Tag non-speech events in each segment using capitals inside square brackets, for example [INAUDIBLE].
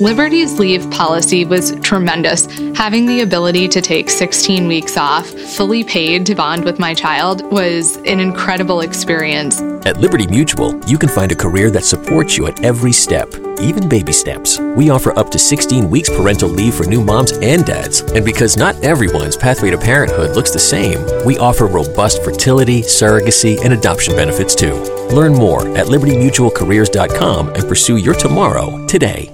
Liberty's leave policy was tremendous. Having the ability to take 16 weeks off, fully paid to bond with my child, was an incredible experience. At Liberty Mutual, you can find a career that supports you at every step, even baby steps. We offer up to 16 weeks parental leave for new moms and dads. And because not everyone's pathway to parenthood looks the same, we offer robust fertility, surrogacy, and adoption benefits too. Learn more at libertymutualcareers.com and pursue your tomorrow today.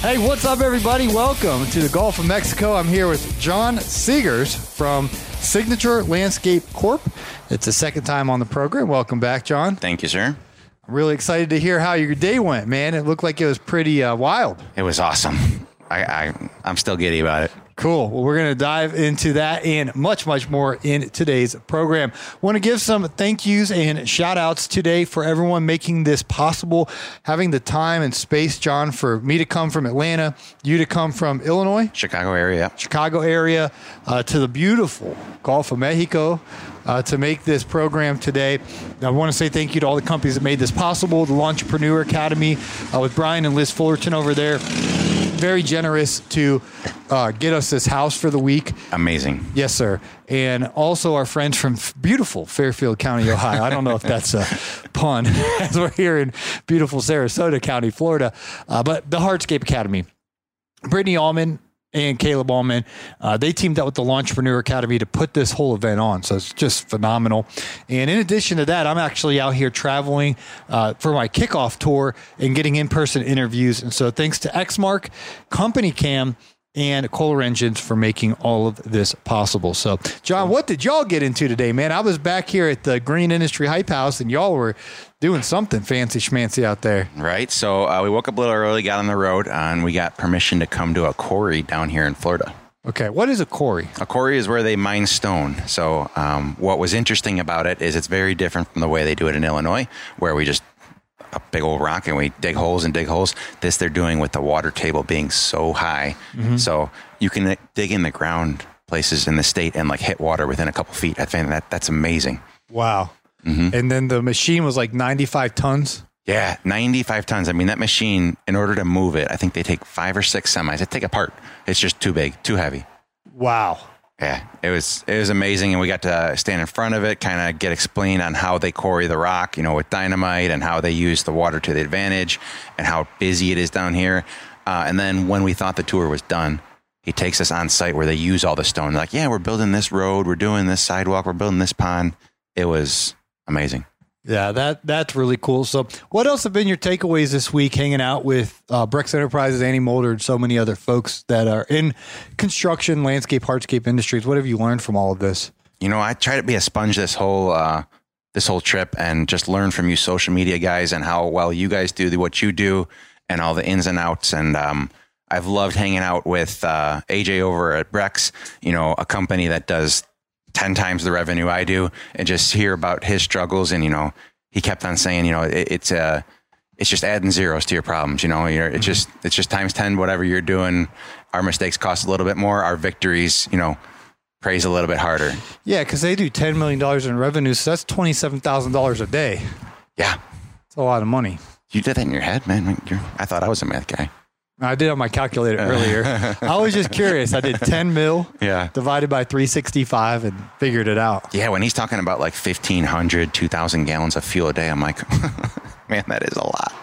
Hey, what's up, everybody? Welcome to the Gulf of Mexico. I'm here with John Seegers from Signature Landscape Corp. It's the second time on the program. Welcome back, John. Thank you, sir. I'm really excited to hear how your day went, man. It looked like it was pretty uh, wild. It was awesome. I, I I'm still giddy about it. Cool. Well, we're going to dive into that and much, much more in today's program. Want to give some thank yous and shout outs today for everyone making this possible, having the time and space, John, for me to come from Atlanta, you to come from Illinois, Chicago area. Chicago area, uh, to the beautiful Gulf of Mexico. Uh, to make this program today, I want to say thank you to all the companies that made this possible. The Lawntrepreneur Academy uh, with Brian and Liz Fullerton over there very generous to uh, get us this house for the week. Amazing. Yes, sir. And also our friends from beautiful Fairfield County, Ohio. I don't know if that's a pun, [LAUGHS] as we're here in beautiful Sarasota County, Florida. Uh, but the Hardscape Academy. Brittany Allman and Caleb Allman, uh, they teamed up with the Lawntrepreneur Academy to put this whole event on. So it's just phenomenal. And in addition to that, I'm actually out here traveling uh, for my kickoff tour and getting in person interviews. And so thanks to Exmark, Company Cam, and Kohler Engines for making all of this possible. So, John, what did y'all get into today, man? I was back here at the Green Industry Hype House, and y'all were doing something fancy schmancy out there. Right. So uh, we woke up a little early, got on the road, and we got permission to come to a quarry down here in Florida. Okay, what is a quarry? A quarry is where they mine stone. So um, what was interesting about it is it's very different from the way they do it in Illinois, where we just a big old rock and we dig holes and dig holes. This they're doing with the water table being so high, mm-hmm. so you can dig in the ground places in the state and like hit water within a couple feet. I think that that's amazing. Wow. Mm-hmm. And then the machine was like 95 tons. Yeah, 95 tons. I mean, that machine, in order to move it, I think they take five or six semis. They take apart. It's just too big, too heavy. Wow. Yeah, it was it was amazing, and we got to stand in front of it, kind of get explained on how they quarry the rock, you know, with dynamite, and how they use the water to the advantage, and how busy it is down here. Uh, and then when we thought the tour was done, he takes us on site where they use all the stone. They're like, yeah, we're building this road, we're doing this sidewalk, we're building this pond. It was amazing. Yeah, that that's really cool. So, what else have been your takeaways this week? Hanging out with uh, Brex Enterprises, Annie Mulder, and so many other folks that are in construction, landscape, hardscape industries. What have you learned from all of this? You know, I try to be a sponge this whole uh, this whole trip and just learn from you, social media guys, and how well you guys do what you do, and all the ins and outs. And um, I've loved hanging out with uh, AJ over at Brex. You know, a company that does 10 times the revenue I do and just hear about his struggles. And, you know, he kept on saying, you know, it, it's, uh, it's just adding zeros to your problems. You know, you're, it's mm-hmm. just, it's just times 10, whatever you're doing. Our mistakes cost a little bit more. Our victories, you know, praise a little bit harder. Yeah. Cause they do $10 million in revenue. So that's $27,000 a day. Yeah. It's a lot of money. You did that in your head, man. You're, I thought I was a math guy. I did on my calculator earlier. [LAUGHS] I was just curious. I did 10 mil yeah. divided by 365 and figured it out. Yeah, when he's talking about like 1,500, 2,000 gallons of fuel a day, I'm like, [LAUGHS] man, that is a lot.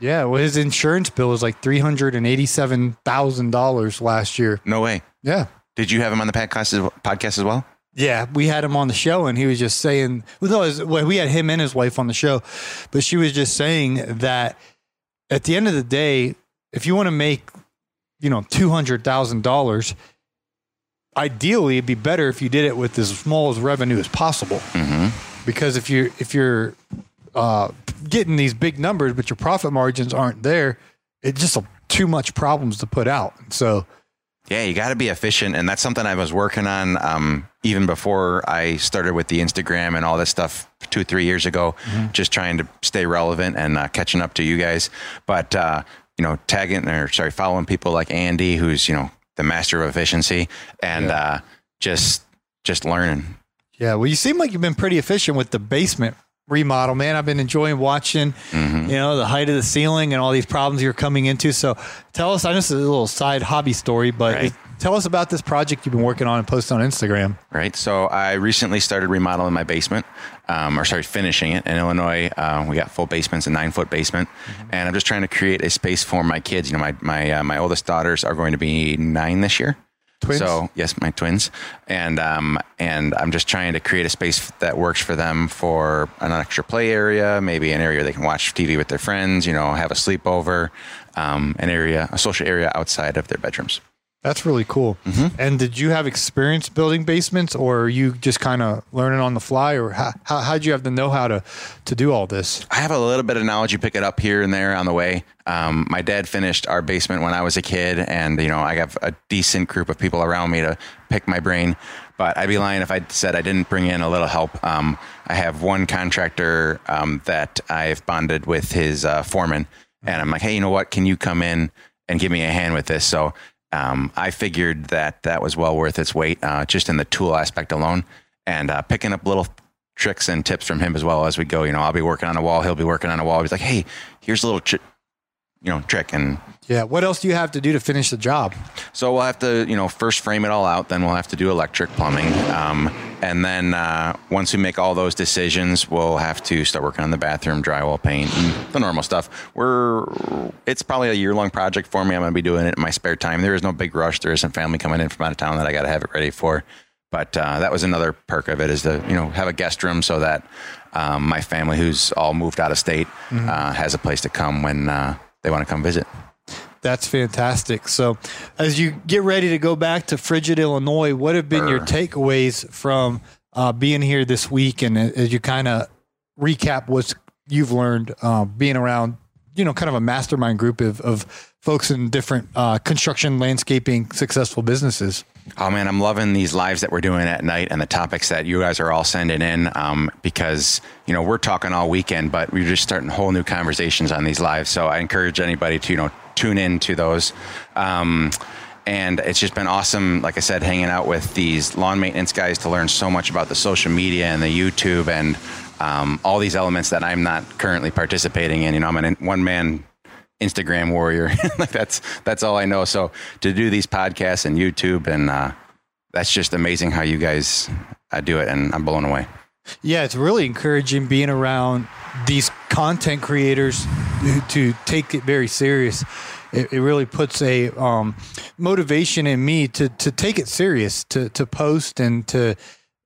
Yeah, well, his insurance bill was like $387,000 last year. No way. Yeah. Did you have him on the podcast podcast as well? Yeah, we had him on the show, and he was just saying, well, we had him and his wife on the show, but she was just saying that at the end of the day, if you want to make, you know, two hundred thousand dollars, ideally it'd be better if you did it with as small as revenue as possible. Mm-hmm. because if you if you're uh, getting these big numbers, but your profit margins aren't there, it's just a, too much problems to put out. So Yeah, you got to be efficient, and that's something I was working on um, even before I started with the Instagram and all this stuff two, three years ago. Just trying to stay relevant and uh, catching up to you guys. But uh, you know, tagging or sorry, following people like Andy, who's you know the master of efficiency, and uh, just just learning. Yeah, well, you seem like you've been pretty efficient with the basement remodel, man. I've been enjoying watching, Mm-hmm. you know, the height of the ceiling and all these problems you're coming into. So, tell us. I know this is a little side hobby story, but Right. tell us about this project you've been working on and post on Instagram. right? So I recently started remodeling my basement, um, or sorry, finishing it in Illinois. Uh, we got full basements, a nine foot basement, and I'm just trying to create a space for my kids. You know, my my uh, my oldest daughters are going to be nine this year. Twins? So yes, my twins, and um, and I'm just trying to create a space that works for them for an extra play area, maybe an area they can watch TV with their friends. You know, have a sleepover, um, an area, a social area outside of their bedrooms. That's really cool. Mm-hmm. And did you have experience building basements, or are you just kind of learning on the fly, or how how how'd you have the know how to to do all this? I have a little bit of knowledge. You pick it up here and there on the way. Um, my dad finished our basement when I was a kid, and you know I have a decent group of people around me to pick my brain. But I'd be lying if I said I didn't bring in a little help. Um, I have one contractor um, that I've bonded with his uh, foreman, and I'm like, hey, you know what? Can you come in and give me a hand with this? So um, I figured that that was well worth its weight, uh, just in the tool aspect alone, and uh, picking up little tricks and tips from him as well as we go. You know, I'll be working on a wall, he'll be working on a wall. He's like, "Hey, here's a little, you know, trick," and Yeah. What else do you have to do to finish the job? so we'll have to, you know, first frame it all out. Then we'll have to do electric, plumbing, um, and then uh, once we make all those decisions, we'll have to start working on the bathroom, drywall, paint, and the normal stuff. We're it's probably a year long project for me. I'm going to be doing it in my spare time. There is no big rush. There isn't family coming in from out of town that I got to have it ready for. But uh, that was another perk of it is to you know have a guest room so that um, my family, who's all moved out of state, uh, has a place to come when uh, they want to come visit. That's fantastic. So, as you get ready to go back to Frigid, Illinois, what have been your takeaways from uh, being here this week? And as you kind of recap what you've learned uh, being around, you know, kind of a mastermind group of, of folks in different uh, construction, landscaping, successful businesses. Oh man, I'm loving these lives that we're doing at night and the topics that you guys are all sending in. Um, because you know we're talking all weekend, but we're just starting whole new conversations on these lives. So I encourage anybody to you know tune in to those. Um, and it's just been awesome, like I said, hanging out with these lawn maintenance guys to learn so much about the social media and the YouTube and um, all these elements that I'm not currently participating in. You know, I'm an one man Instagram warrior. [LAUGHS] like that's that's all I know. So to do these podcasts and YouTube and uh, that's just amazing how you guys uh, do it, and I'm blown away. Yeah, it's really encouraging being around these content creators to take it very serious. It, it really puts a um, motivation in me to to take it serious, to to post and to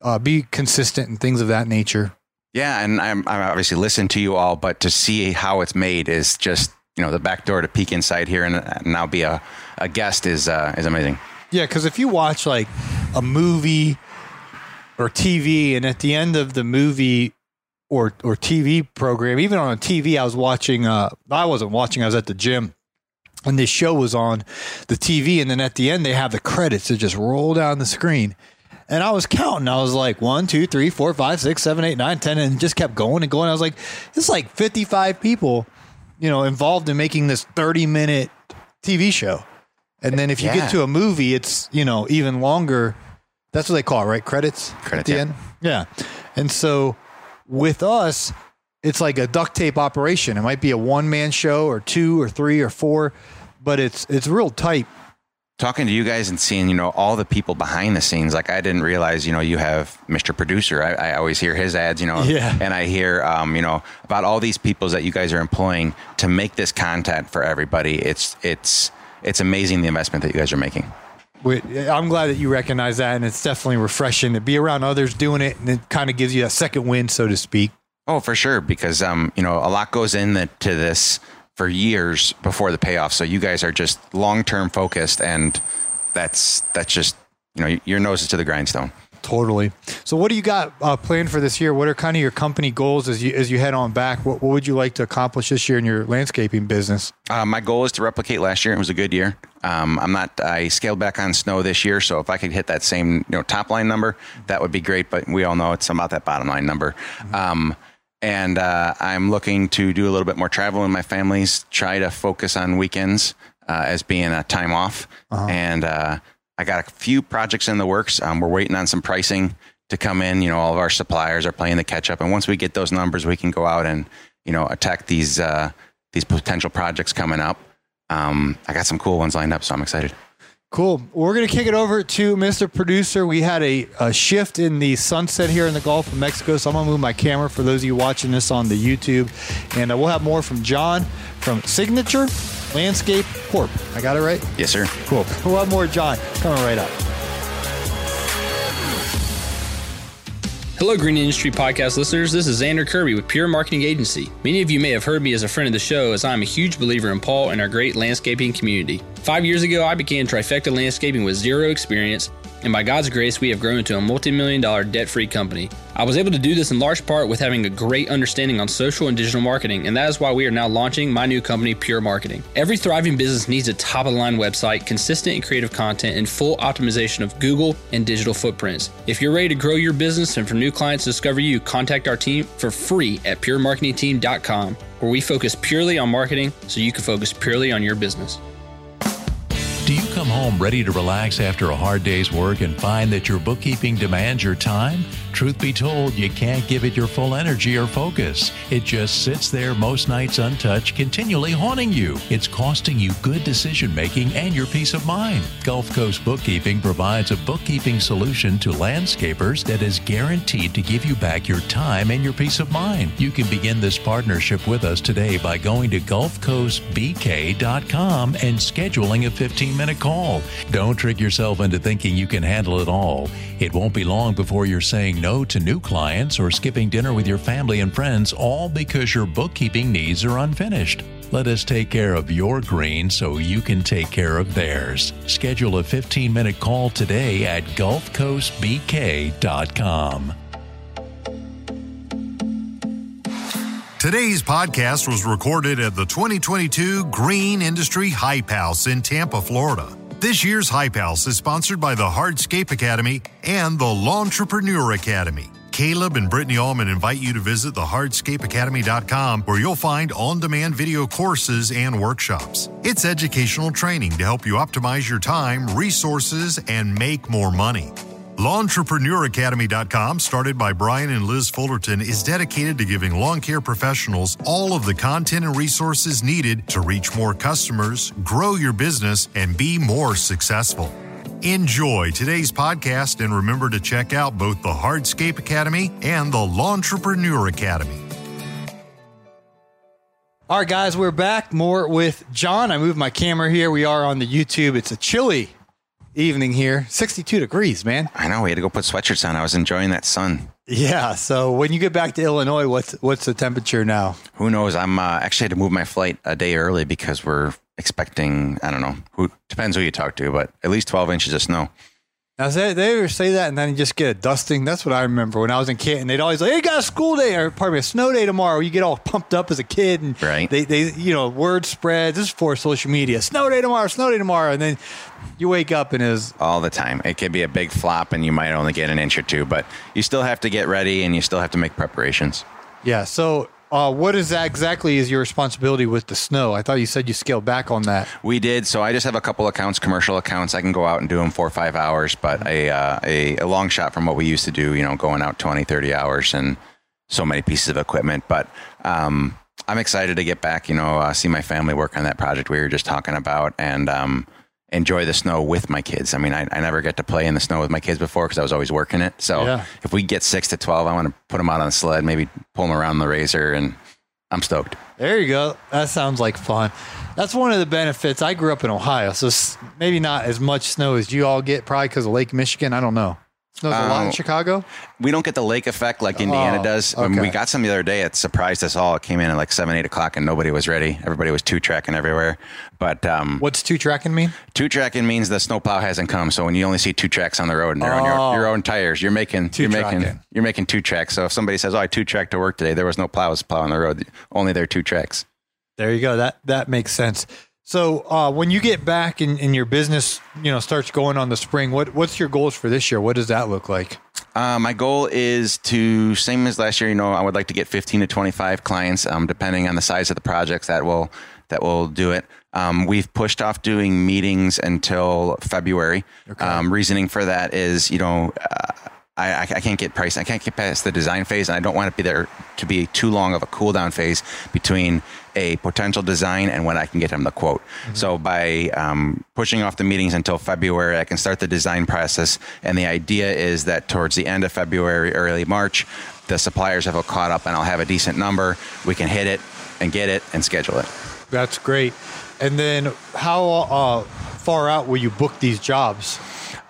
uh, be consistent and things of that nature. Yeah, and I'm I obviously listen to you all, but to see how it's made is just you know the back door to peek inside here and now be a, a guest is uh, is amazing. Yeah, because if you watch like a movie or TV, and at the end of the movie or or TV program, even on a TV, I was watching. Uh, I wasn't watching. I was at the gym, and this show was on the TV, and then at the end they have the credits that just roll down the screen. And I was counting. I was like one, two, three, four, five, six, seven, eight, nine, ten, and just kept going and going. I was like, it's like fifty-five people, you know, involved in making this thirty-minute TV show. And then if you Yeah. get to a movie, it's you know even longer. That's what they call it, right? Credits at the yeah. end. Yeah. And so with us, it's like a duct tape operation. It might be a one man show or two or three or four, but it's it's real tight. Talking to you guys and seeing you know all the people behind the scenes, like I didn't realize you know you have Mr. Producer. I, I always hear his ads, you know, Yeah. and I hear um, you know about all these people that you guys are employing to make this content for everybody. It's it's it's amazing the investment that you guys are making. I'm glad that you recognize that, and it's definitely refreshing to be around others doing it, and it kind of gives you a second wind, so to speak. Oh, for sure, because um, you know, a lot goes into this for years before the payoff. So you guys are just long term focused, and that's that's just you know your nose is to the grindstone. Totally. So, what do you got uh, planned for this year? What are kind of your company goals as you as you head on back? What, what would you like to accomplish this year in your landscaping business? Uh, my goal is to replicate last year. It was a good year. Um, I'm not. I scaled back on snow this year, so if I could hit that same you know top line number, that would be great. But we all know it's about that bottom line number. Um, and uh, I'm looking to do a little bit more travel in my families. Try to focus on weekends uh, as being a time off, and uh, I got a few projects in the works. Um, we're waiting on some pricing to come in. You know, all of our suppliers are playing the catch up, and once we get those numbers, we can go out and you know attack these uh, these potential projects coming up. Um, I got some cool ones lined up, so I'm excited. Cool. We're going to kick it over to Mr. Producer. We had a, a shift in the sunset here in the Gulf of Mexico, so I'm going to move my camera for those of you watching this on the YouTube. And uh, we'll have more from John from Signature Landscape Corp. I got it right? Yes, sir. Cool. We'll have more John coming right up. Hello, Green Industry Podcast listeners. This is Xander Kirby with Pure Marketing Agency. Many of you may have heard me as a friend of the show, as I'm a huge believer in Paul and our great landscaping community. Five years ago, I began Trifecta Landscaping with zero experience, and by God's grace, we have grown into a multi million dollar debt free company. I was able to do this in large part with having a great understanding on social and digital marketing, and that is why we are now launching my new company, Pure Marketing. Every thriving business needs a top of the line website, consistent and creative content, and full optimization of Google and digital footprints. If you're ready to grow your business and for new clients to discover you, contact our team for free at puremarketingteam.com, where we focus purely on marketing so you can focus purely on your business. Do you come home ready to relax after a hard day's work and find that your bookkeeping demands your time? Truth be told, you can't give it your full energy or focus. It just sits there most nights untouched, continually haunting you. It's costing you good decision making and your peace of mind. Gulf Coast Bookkeeping provides a bookkeeping solution to landscapers that is guaranteed to give you back your time and your peace of mind. You can begin this partnership with us today by going to GulfCoastBK.com and scheduling a 15 minute call. Don't trick yourself into thinking you can handle it all. It won't be long before you're saying no to new clients or skipping dinner with your family and friends, all because your bookkeeping needs are unfinished. Let us take care of your green so you can take care of theirs. Schedule a 15 minute call today at GulfCoastBK.com. Today's podcast was recorded at the 2022 Green Industry Hype House in Tampa, Florida. This year's Hype House is sponsored by the Hardscape Academy and the Lawntrepreneur Academy. Caleb and Brittany Allman invite you to visit the hardscapeacademy.com where you'll find on demand video courses and workshops. It's educational training to help you optimize your time, resources, and make more money. LawntrepreneurAcademy.com, started by Brian and Liz Fullerton, is dedicated to giving lawn care professionals all of the content and resources needed to reach more customers, grow your business, and be more successful. Enjoy today's podcast and remember to check out both the Hardscape Academy and the Lawntrepreneur Academy. All right, guys, we're back. More with John. I moved my camera here. We are on the YouTube. It's a chilly evening here, 62 degrees, man. I know we had to go put sweatshirts on. I was enjoying that sun. Yeah. So when you get back to Illinois, what's what's the temperature now? Who knows? I'm uh, actually had to move my flight a day early because we're expecting. I don't know. Who depends who you talk to, but at least 12 inches of snow. Now, they, they ever say that and then you just get a dusting? That's what I remember when I was in Canton. They'd always like, hey, you got a school day or pardon me, a snow day tomorrow. You get all pumped up as a kid and Right. they, they, you know, word spreads. This is for social media. Snow day tomorrow, snow day tomorrow. And then you wake up and is all the time. It could be a big flop and you might only get an inch or two, but you still have to get ready and you still have to make preparations. Yeah. So, uh, what is that exactly is your responsibility with the snow? I thought you said you scaled back on that. We did. So I just have a couple accounts, commercial accounts. I can go out and do them four or five hours, but a, uh, a, a long shot from what we used to do, you know, going out 20, 30 hours and so many pieces of equipment. But um, I'm excited to get back, you know, uh, see my family work on that project we were just talking about and um, enjoy the snow with my kids. I mean, I, I never get to play in the snow with my kids before because I was always working it. So Yeah. if we get six to 12, I want to put them out on the sled, maybe pull them around the razor, and I'm stoked. There you go. That sounds like fun. That's one of the benefits. I grew up in Ohio, so maybe not as much snow as you all get, probably because of Lake Michigan. I don't know. Snows a lot in Uh, Chicago. We don't get the lake effect like Indiana Oh, does. When we got some the other day, it surprised us all. It came in at like seven, eight o'clock, and nobody was ready. Everybody was two tracking everywhere. But um, What's two tracking mean? two tracking means the snowplow hasn't come. So when you only see two tracks on the road and they're on Oh. your, your own tires, you're making you're making Two-tracking. you're making two tracks. So if somebody says, "Oh, I two tracked to work today," there was no plows plowing the road. Only there are two tracks. There you go. That that makes sense. So uh, when you get back and, and your business, you know, starts going on the spring, what what's your goals for this year? What does that look like? Uh, my goal is to same as last year. You know, I would like to get 15 to 25 clients, um, depending on the size of the projects that will that will do it. Um, we've pushed off doing meetings until February. Um, reasoning for that is, you know, uh, I, I I can't get price. I can't get past the design phase, and I don't want to be there to be too long of a cool down phase between a potential design and when I can get them the quote. So by um, pushing off the meetings until February, I can start the design process. And the idea is that towards the end of February, early March, the suppliers have caught up, and I'll have a decent number. We can hit it and get it and schedule it. That's great. And then how uh, far out will you book these jobs?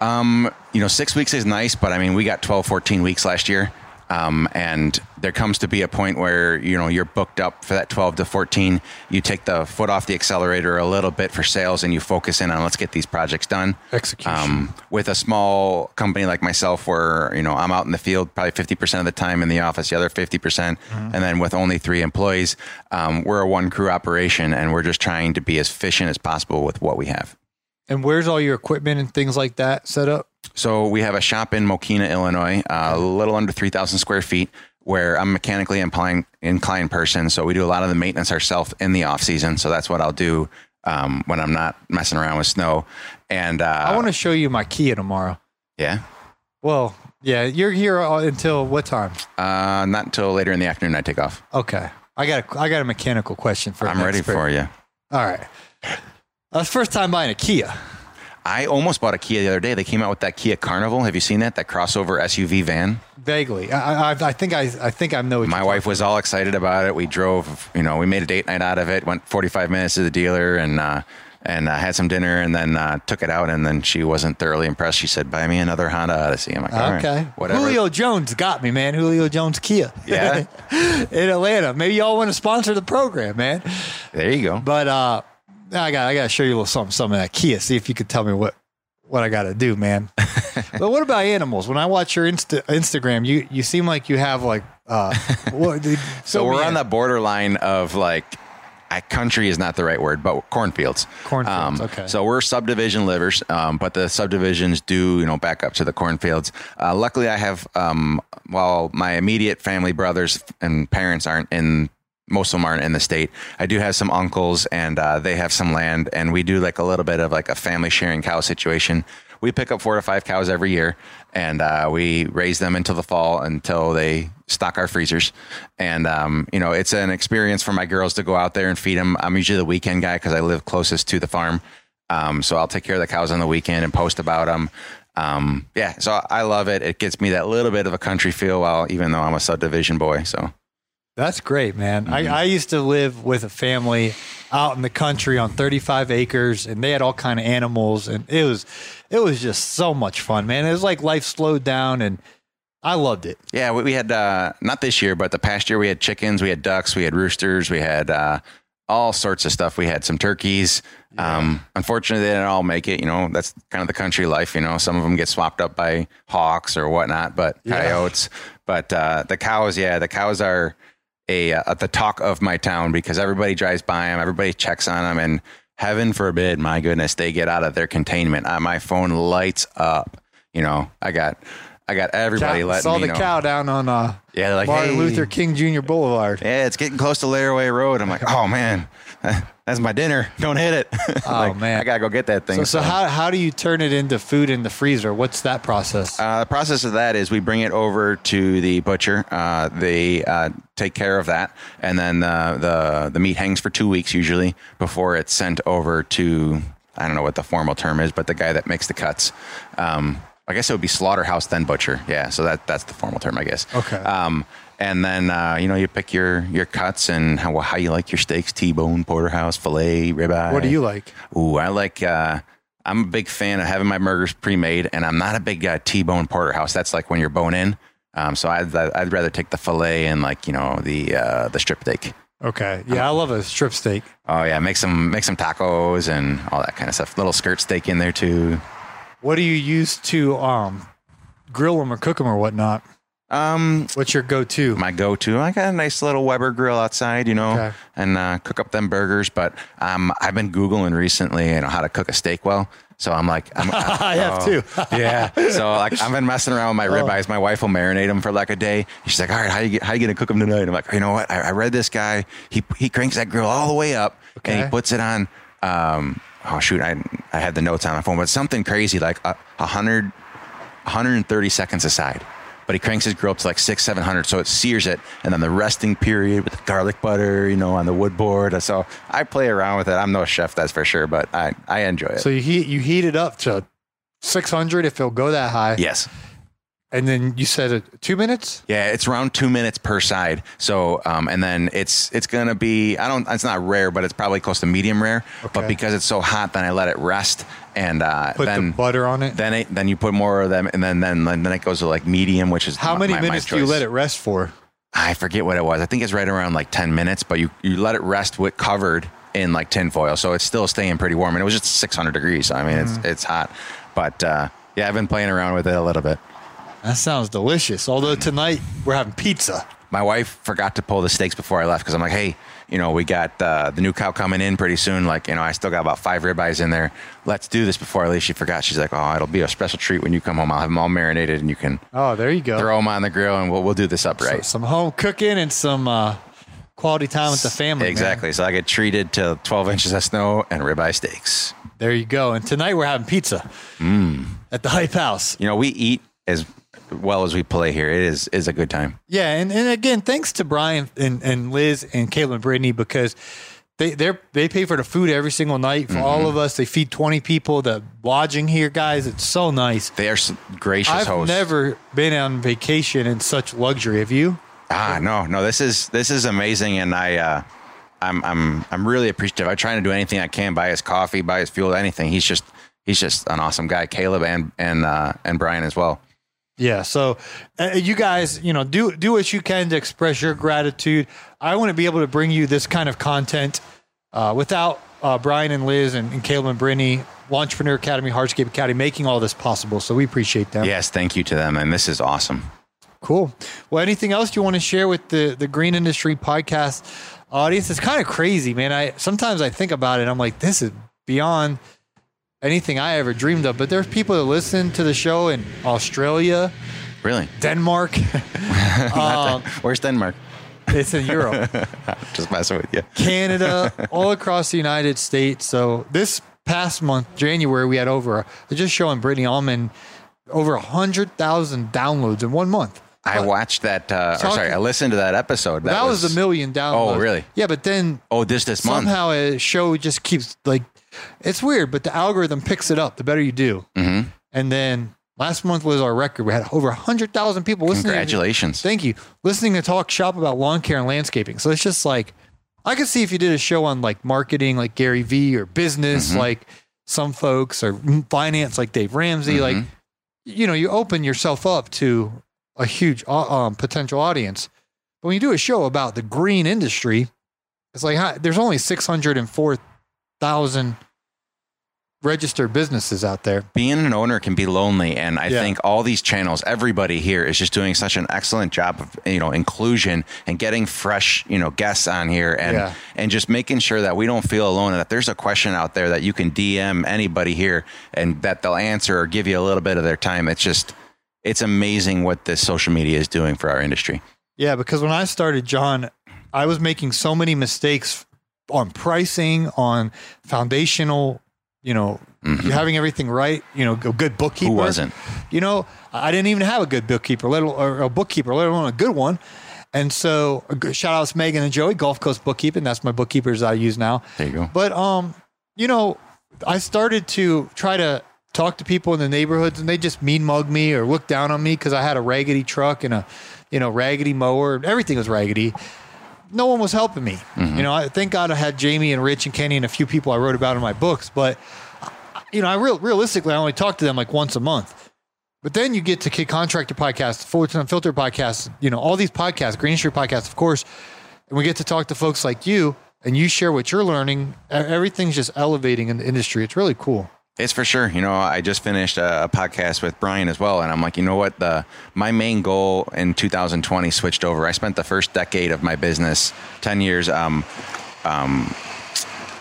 Um, you know, six weeks is nice, but I mean, we got 12, 14 weeks last year. Um, and there comes to be a point where, you know, you're booked up for that 12 to 14. You take the foot off the accelerator a little bit for sales and you focus in on let's get these projects done. Execution. Um, with a small company like myself where, you know, I'm out in the field probably 50% of the time in the office, the other 50%. percent And then with only three employees, um, we're a one crew operation and we're just trying to be as efficient as possible with what we have. And where's all your equipment and things like that set up? So we have a shop in Mokena, Illinois, uh, a little under 3,000 square feet, where I'm mechanically inclined, inclined person. So we do a lot of the maintenance ourselves in the off season. So that's what I'll do um, when I'm not messing around with snow. And uh, I want to show you my Kia tomorrow. yeah, Well, yeah, you're here until what time? uh, not until later in the afternoon I take off. Okay, I got a, I got a mechanical question for. You. I'm ready expert. for you. All right, that's first time buying a Kia. I almost bought a Kia the other day. They came out with that Kia Carnival. Have you seen that? That crossover SUV van. Vaguely, I, I, I think I, I think I know. My wife was all excited about it. We drove, you know, we made a date night out of it. Went 45 minutes to the dealer and uh, and uh, had some dinner, and then uh, took it out. And then she wasn't thoroughly impressed. She said, "Buy me another Honda Odyssey." I'm like, "All right, Okay. whatever." Julio Jones got me, man. Julio Jones Kia. Yeah? [LAUGHS] in Atlanta. Maybe y'all want to sponsor the program, man. There you go. But uh, I got I got to show you a little something, some of that Kia. See if you could tell me what what I got to do, man. [LAUGHS] but what about animals? When I watch your Insta, Instagram, you you seem like you have like uh, what, [LAUGHS] So we're on the borderline of like. I, country is not the right word, but cornfields. Cornfields, okay. So we're subdivision livers, um, but the subdivisions do, you know, back up to the cornfields. Uh, luckily, I have, um, while my immediate family, brothers and parents aren't in, most of them aren't in the state. I do have some uncles, and uh, they have some land, and we do like a little bit of like a family sharing cow situation. We pick up four to five cows every year, and uh, we raise them until the fall until they stock our freezers. And um, you know, it's an experience for my girls to go out there and feed them. I'm usually the weekend guy because I live closest to the farm, um, so I'll take care of the cows on the weekend and post about them. Um, yeah, so I love it. It gets me that little bit of a country feel, while even though I'm a subdivision boy. So That's great, man. Mm-hmm. I, I used to live with a family out in the country on 35 acres, and they had all kind of animals, and it was it was just so much fun, man. It was like life slowed down, and I loved it. Yeah, we, we had uh, not this year, but the past year we had chickens, we had ducks, we had roosters, we had uh, all sorts of stuff. We had some turkeys. Um, unfortunately, they didn't all make it. You know, that's kind of the country life. You know, some of them get swapped up by hawks or whatnot, but coyotes. But uh, the cows, yeah, the cows are a uh, the talk of my town because everybody drives by them, everybody checks on them, and heaven forbid, my goodness, they get out of their containment. Uh, my phone lights up. You know, I got. I got everybody Cow- letting saw me the know. cow down on uh, Yeah, like, Martin "Hey." Luther King Jr. Boulevard. yeah, it's getting close to Laraway Road. I'm like, oh man, [LAUGHS] that's my dinner. Don't hit it. [LAUGHS] Oh, Like, man. I gotta go get that thing. So, so how how do you turn it into food in the freezer? What's that process? Uh, the process of that is we bring it over to the butcher. Uh, they uh, take care of that, and then uh, the the meat hangs for two weeks usually before it's sent over to I don't know what the formal term is, but the guy that makes the cuts. Um, I guess it would be slaughterhouse then butcher. Yeah, so that that's the formal term, I guess. Okay. Um, and then uh, you know you pick your your cuts and how how you like your steaks: T-bone, porterhouse, fillet, ribeye. what do you like? Ooh, I like uh, I'm a big fan of having my burgers pre-made, and I'm not a big uh, T-bone porterhouse. That's like when you're bone in. Um, so I'd I'd rather take the fillet and like you know the uh, the strip steak. Okay. Yeah, I love a strip steak. Oh yeah, make some make some tacos and all that kind of stuff. Little skirt steak in there too. What do you use to um, grill them or cook them or whatnot? Um, What's your go-to? my go-to. I got a nice little Weber grill outside, you know, Okay. and uh, cook up them burgers. But um, I've been googling recently, you know, how to cook a steak well. So I'm like, I'm, [LAUGHS] I have oh, too. [LAUGHS] yeah. So like, I've been messing around with my ribeyes. My wife will marinate them for like a day. She's like, all right, how you get, how you gonna cook them tonight? I'm like, you know what? I, I read this guy. He he cranks that grill all the way up and Okay. he puts it on. Um, oh shoot, I I had the notes on my phone, but something crazy like a, a hundred 130 seconds aside. But he cranks his grill up to like six, seven hundred, so it sears it, and then the resting period with the garlic butter, you know, on the wood board. So I play around with it. I'm no chef, that's for sure, but I I enjoy it. So you heat you heat it up to 600 if it'll go that high. yes, And then you said it two minutes. yeah, it's around two minutes per side. So um, and then it's it's gonna be I don't it's not rare, but it's probably close to medium rare. Okay. But because it's so hot, then I let it rest, and uh, Put then the butter on it. then it, then you put more of them, and then then then it goes to like medium, which is How my- many my- my minutes do you let it rest for? I forget what it was. I think it's right around like 10 minutes, but you, you let it rest with covered in like tin foil. So it's still staying pretty warm. And it was just 600 degrees. So, I mean, Mm-hmm. it's, it's hot, but, uh, yeah, I've been playing around with it a little bit. That sounds delicious. Although tonight we're having pizza. My wife forgot to pull the steaks before I left. Cause I'm like, Hey, you know, we got, uh, the new cow coming in pretty soon. Like, you know, I still got about five ribeyes in there. Let's do this before I leave. She forgot. She's like, Oh, it'll be a special treat when you come home. I'll have them all marinated and you can Oh, there you go. throw them on the grill and we'll, we'll do this up So right. some home cooking and some uh, quality time with the family. man. Exactly. So I get treated to 12 inches of snow and ribeye steaks. There you go. And tonight we're having pizza Mm. at the Hype House. you know, we eat as well as we play here. It is is a good time. Yeah, and, and again, thanks to Brian and, and Liz and Caitlin and Brittany because they they they pay for the food every single night for all Mm-hmm. of us. They feed twenty people. The lodging here, guys, it's so nice. They are gracious I've hosts. never been on vacation in such luxury. Have you? ah no no this is this is amazing, and I uh, I'm I'm I'm really appreciative. I try to do anything I can, buy his coffee, buy his fuel, anything. He's just he's just an awesome guy. Caleb and and uh, and Brian as well. Yeah. So uh, you guys, you know, do do what you can to express your gratitude. I want to be able to bring you this kind of content uh, without uh, Brian and Liz and, and Caleb and Brittany, Lawntrepreneur Academy, Hardscape Academy, making all this possible. So we appreciate them. Yes, thank you to them, and this is awesome. Cool. Well, anything else you want to share with the the Green Industry Podcast audience? It's kind of crazy, man. I sometimes I think about it. I'm like, this is beyond anything I ever dreamed of. But there's people that listen to the show in Australia, Really, Denmark. [LAUGHS] um, where's Denmark? it's in Europe, [LAUGHS] Just messing with you. Canada, [LAUGHS] all across the United States. So this past month, January, we had over. I just showing Brittany Allman over a hundred thousand downloads in one month. I watched that. Uh, or sorry, I listened to that episode. That, was, a million downloads. Oh, really? Yeah, but then Oh, this this month. somehow a show just keeps like it's weird, but the algorithm picks it up the better you do. Mm-hmm. And then last month was our record. We had over 100,000 people listening. Congratulations. To, thank you. Listening to talk shop about lawn care and landscaping. So it's just like, I could see if you did a show on like marketing, like Gary Vee, or business, mm-hmm. like some folks, or finance, like Dave Ramsey. Mm-hmm. Like, you know, you open yourself up to a huge uh, um, potential audience. But when you do a show about the green industry, it's like there's only 604,000 registered businesses out there. being an owner can be lonely and i Yeah. think all these channels everybody here is just doing such an excellent job of you know inclusion and getting fresh you know guests on here and Yeah. and just making sure that we don't feel alone and that there's a question out there that you can dm anybody here and that they'll answer or give you a little bit of their time it's just it's amazing what this social media is doing for our industry Yeah, because when I started, John, I was making so many mistakes on pricing, on foundational, you know, having everything right, you know, a good bookkeeper. Mm-hmm. Who wasn't? You know, I didn't even have a good bookkeeper, let alone or a bookkeeper, let alone a good one. And so, shout outs Megan and Joey, Gulf Coast Bookkeeping. That's my bookkeepers I use now. There you go. But um, you know, I started to try to talk to people in the neighborhoods, and they just mean mug me or look down on me because I had a raggedy truck and a, you know, raggedy mower. Everything was raggedy. No one was helping me. You know, I thank God I had Jamie and Rich and Kenny and a few people I wrote about in my books. But you know, I real realistically, I only talked to them like once a month. But then you get to Kid Contractor podcast, Fullerton Unfiltered podcast, you know, all these podcasts, Green Street podcast, of course. And we get to talk to folks like you and you share what you're learning. Everything's just elevating in the industry. It's really cool. It's for sure. You know, I just finished a, podcast with Brian as well, and I'm like, you know what? The my main goal in 2020 switched over. I spent the first decade of my business, 10 years, um, um,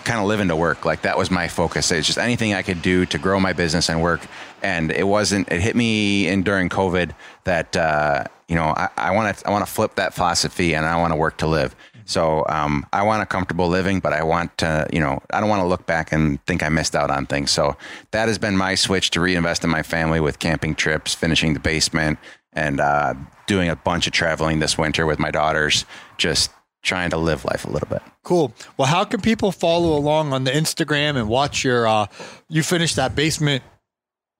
kind of living to work. Like that was my focus. It's just anything I could do to grow my business and work. And it wasn't. It hit me in during COVID that uh, you know I want to I want to flip that philosophy and I want to work to live. So um, I want a comfortable living, but I want to, you know, I don't want to look back and think I missed out on things. So that has been my switch to reinvest in my family with camping trips, finishing the basement, and uh, doing a bunch of traveling this winter with my daughters. Just trying to live life a little bit. Cool. Well, how can people follow along on the Instagram and watch your, uh, you finish that basement,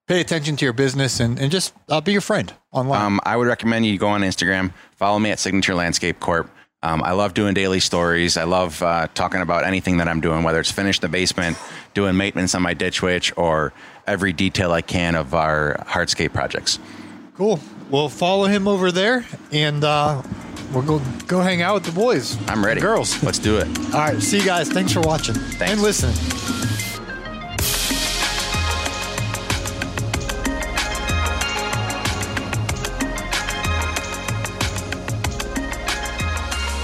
pay attention to your business and, and just uh, be your friend online? Um, I would recommend you go on Instagram, follow me at Signature Landscape Corp. Um, I love doing daily stories. I love uh, talking about anything that I'm doing, whether it's finish the basement, doing maintenance on my ditch witch, or every detail I can of our hardscape projects. Cool. Well, follow him over there and uh, we'll go, go hang out with the boys. I'm ready. Girls. Let's do it. All right. See you guys. Thanks for watching Thanks. and listening.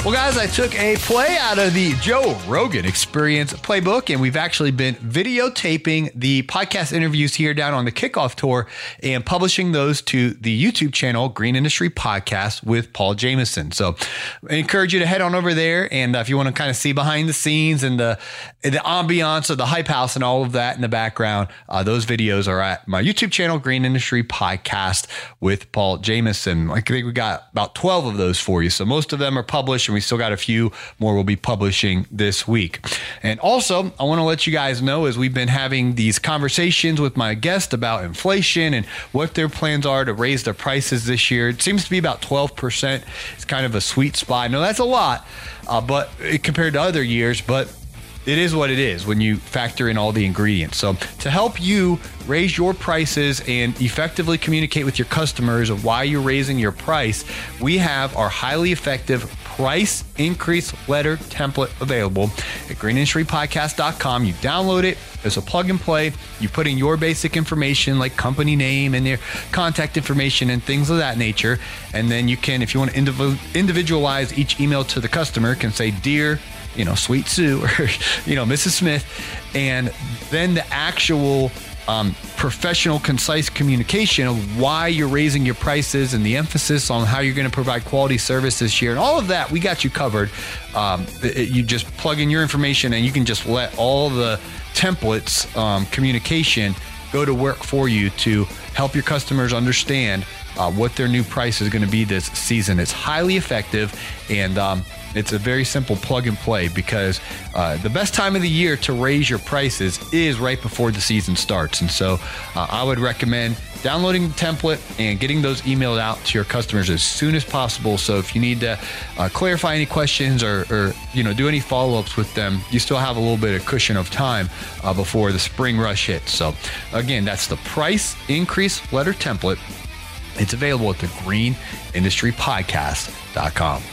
Well, guys, I took a play out of the Joe Rogan Experience playbook, and we've actually been videotaping the podcast interviews here down on the kickoff tour and publishing those to the YouTube channel, Green Industry Podcast with Paul Jameson. So I encourage you to head on over there. And uh, if you want to kind of see behind the scenes and the, the ambiance of the hype house and all of that in the background, uh, those videos are at my YouTube channel, Green Industry Podcast with Paul Jameson. I think we got about 12 of those for you. So most of them are published we still got a few more we'll be publishing this week. And also, I want to let you guys know as we've been having these conversations with my guest about inflation and what their plans are to raise their prices this year. It seems to be about 12%. It's kind of a sweet spot. No, that's a lot, uh, but compared to other years, but it is what it is when you factor in all the ingredients. So, to help you raise your prices and effectively communicate with your customers why you're raising your price, we have our highly effective price increase letter template available at greenindustrypodcast.com. You download it as a plug and play. You put in your basic information like company name and their contact information and things of that nature. And then you can, if you want to individualize each email to the customer, can say, Dear you know, Sweet Sue or, [LAUGHS] you know, Mrs. Smith. And then the actual um, professional, concise communication of why you're raising your prices and the emphasis on how you're going to provide quality service this year. And all of that, we got you covered. Um, it- you just plug in your information and you can just let all the templates, um, communication go to work for you to help your customers understand uh, what their new price is going to be this season. It's highly effective and um, it's a very simple plug and play because uh, the best time of the year to raise your prices is right before the season starts. And so uh, I would recommend downloading the template and getting those emailed out to your customers as soon as possible. So if you need to uh, clarify any questions or, or you know do any follow-ups with them, you still have a little bit of cushion of time uh, before the spring rush hits. So again, that's the price increase letter template. It's available at the greenindustrypodcast.com.